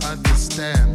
Everyone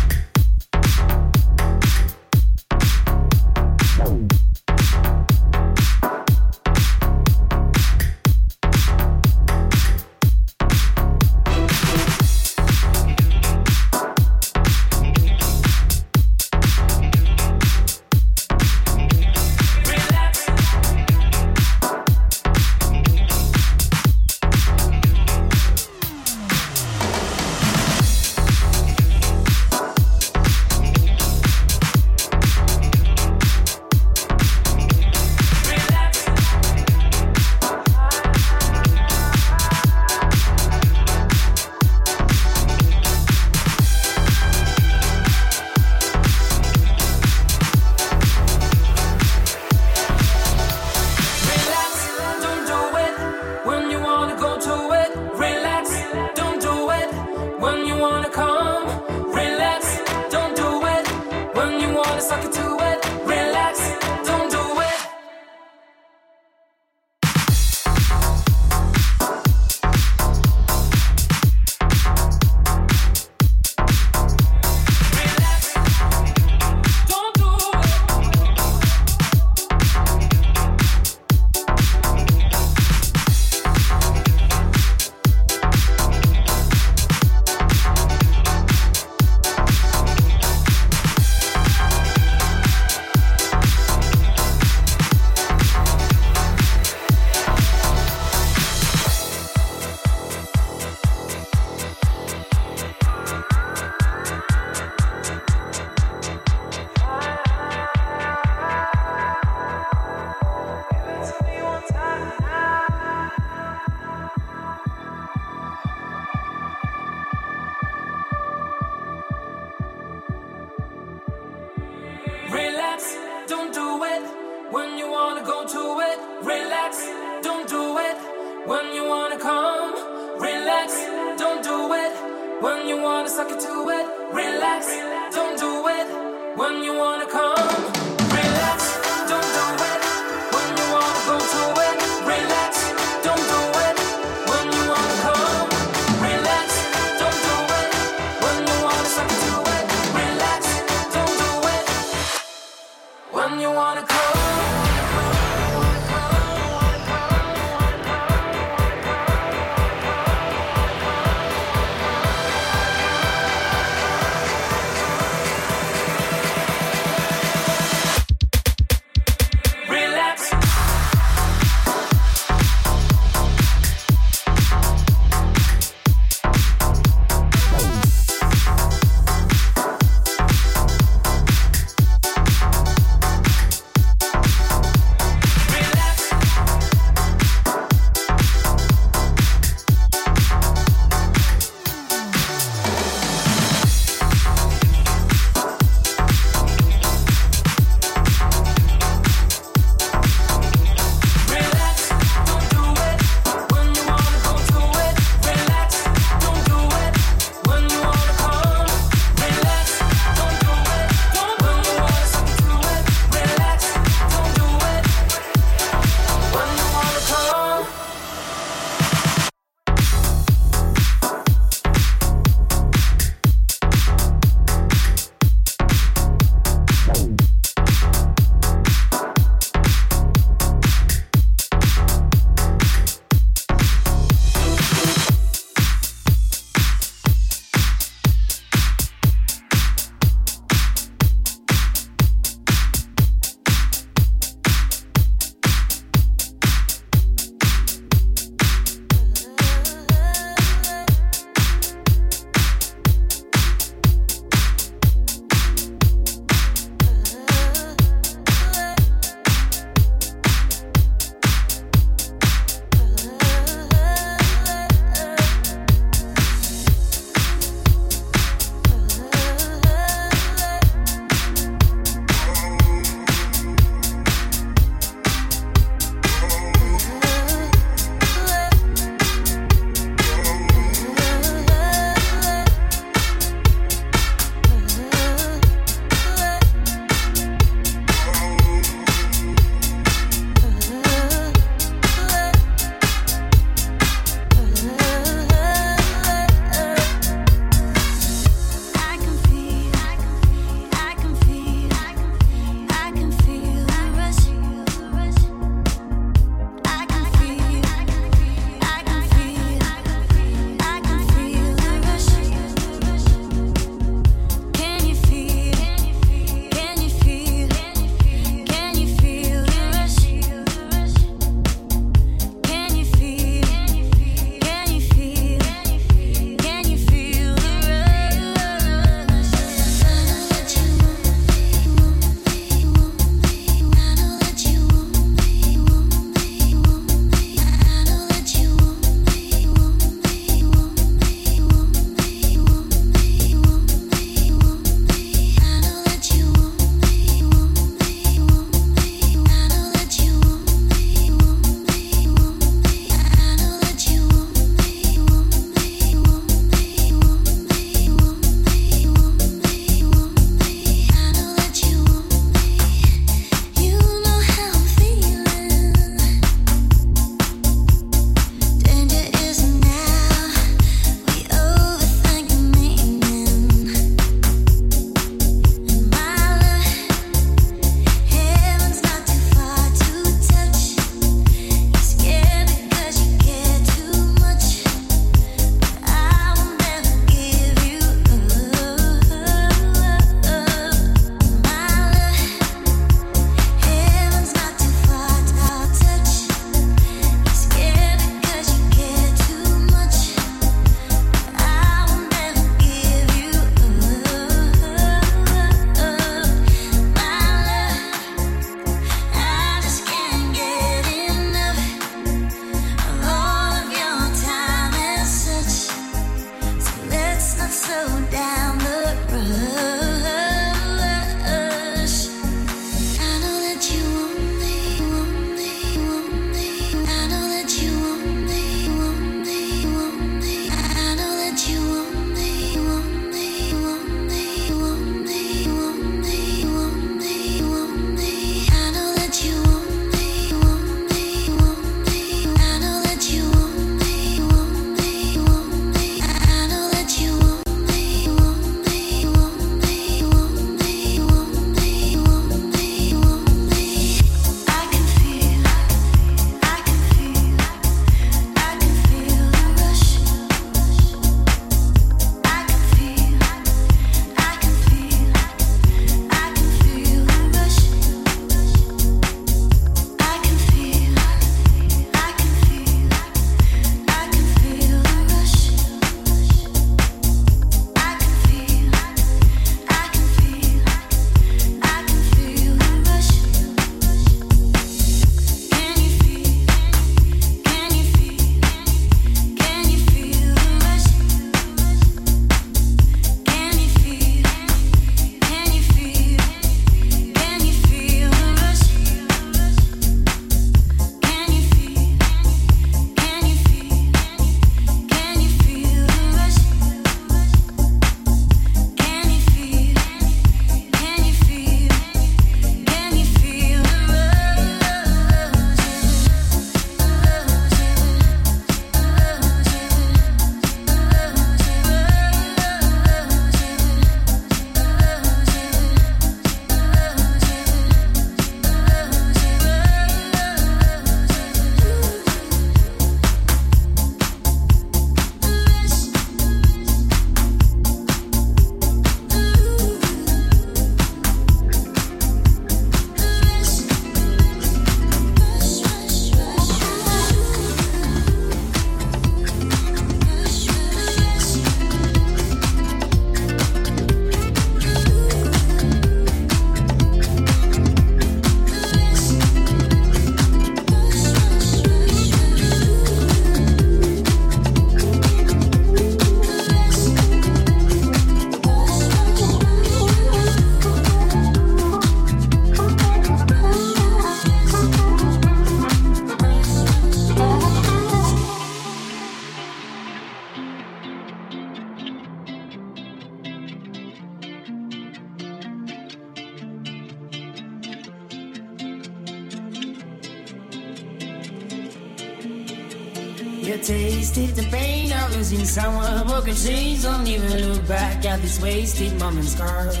Broken chains don't even look back at these wasted moment's scars.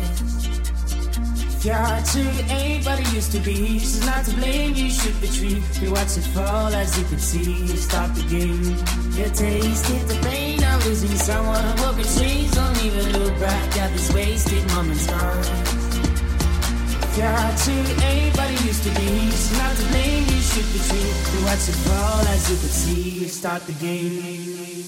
Your heart to anybody used to be. She's not to blame, you should be treated. You watch it fall as you can see. You Stop the game. You tasted the pain of losing someone. Broken chains don't even look back at these wasted moment's scars. Your heart to anybody used to be. She's not to blame, you should be treated. You watch it fall as you can see. You Start the game.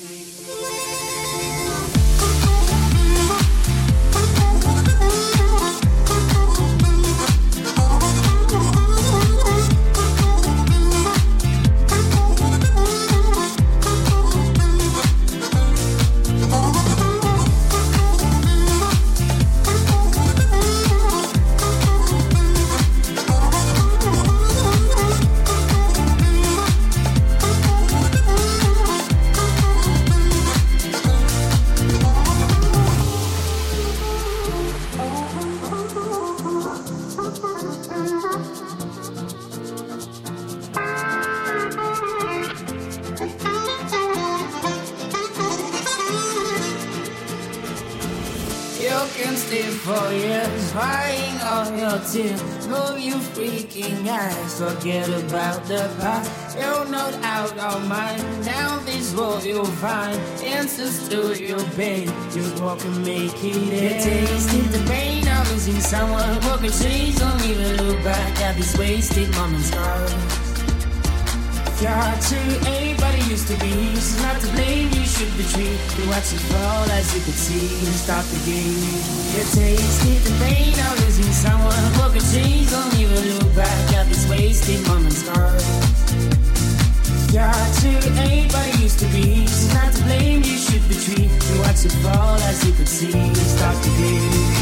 Forget about the past. You're not out of mind. Now this world you'll find answers to your pain. Just walk and make it end. Tasted the pain of losing someone. Walking trees, don't even look back at these wasted moments. Your to anybody used to be. She's not to blame, you should be treated. You watch it fall as you could see. Stop the game. You tasted the pain of losing someone. Broken chains, don't even look back at these wasted moments. Your heart to anybody used to be. She's not to blame, you should be treated. You watch it fall as you could see. Stop the game.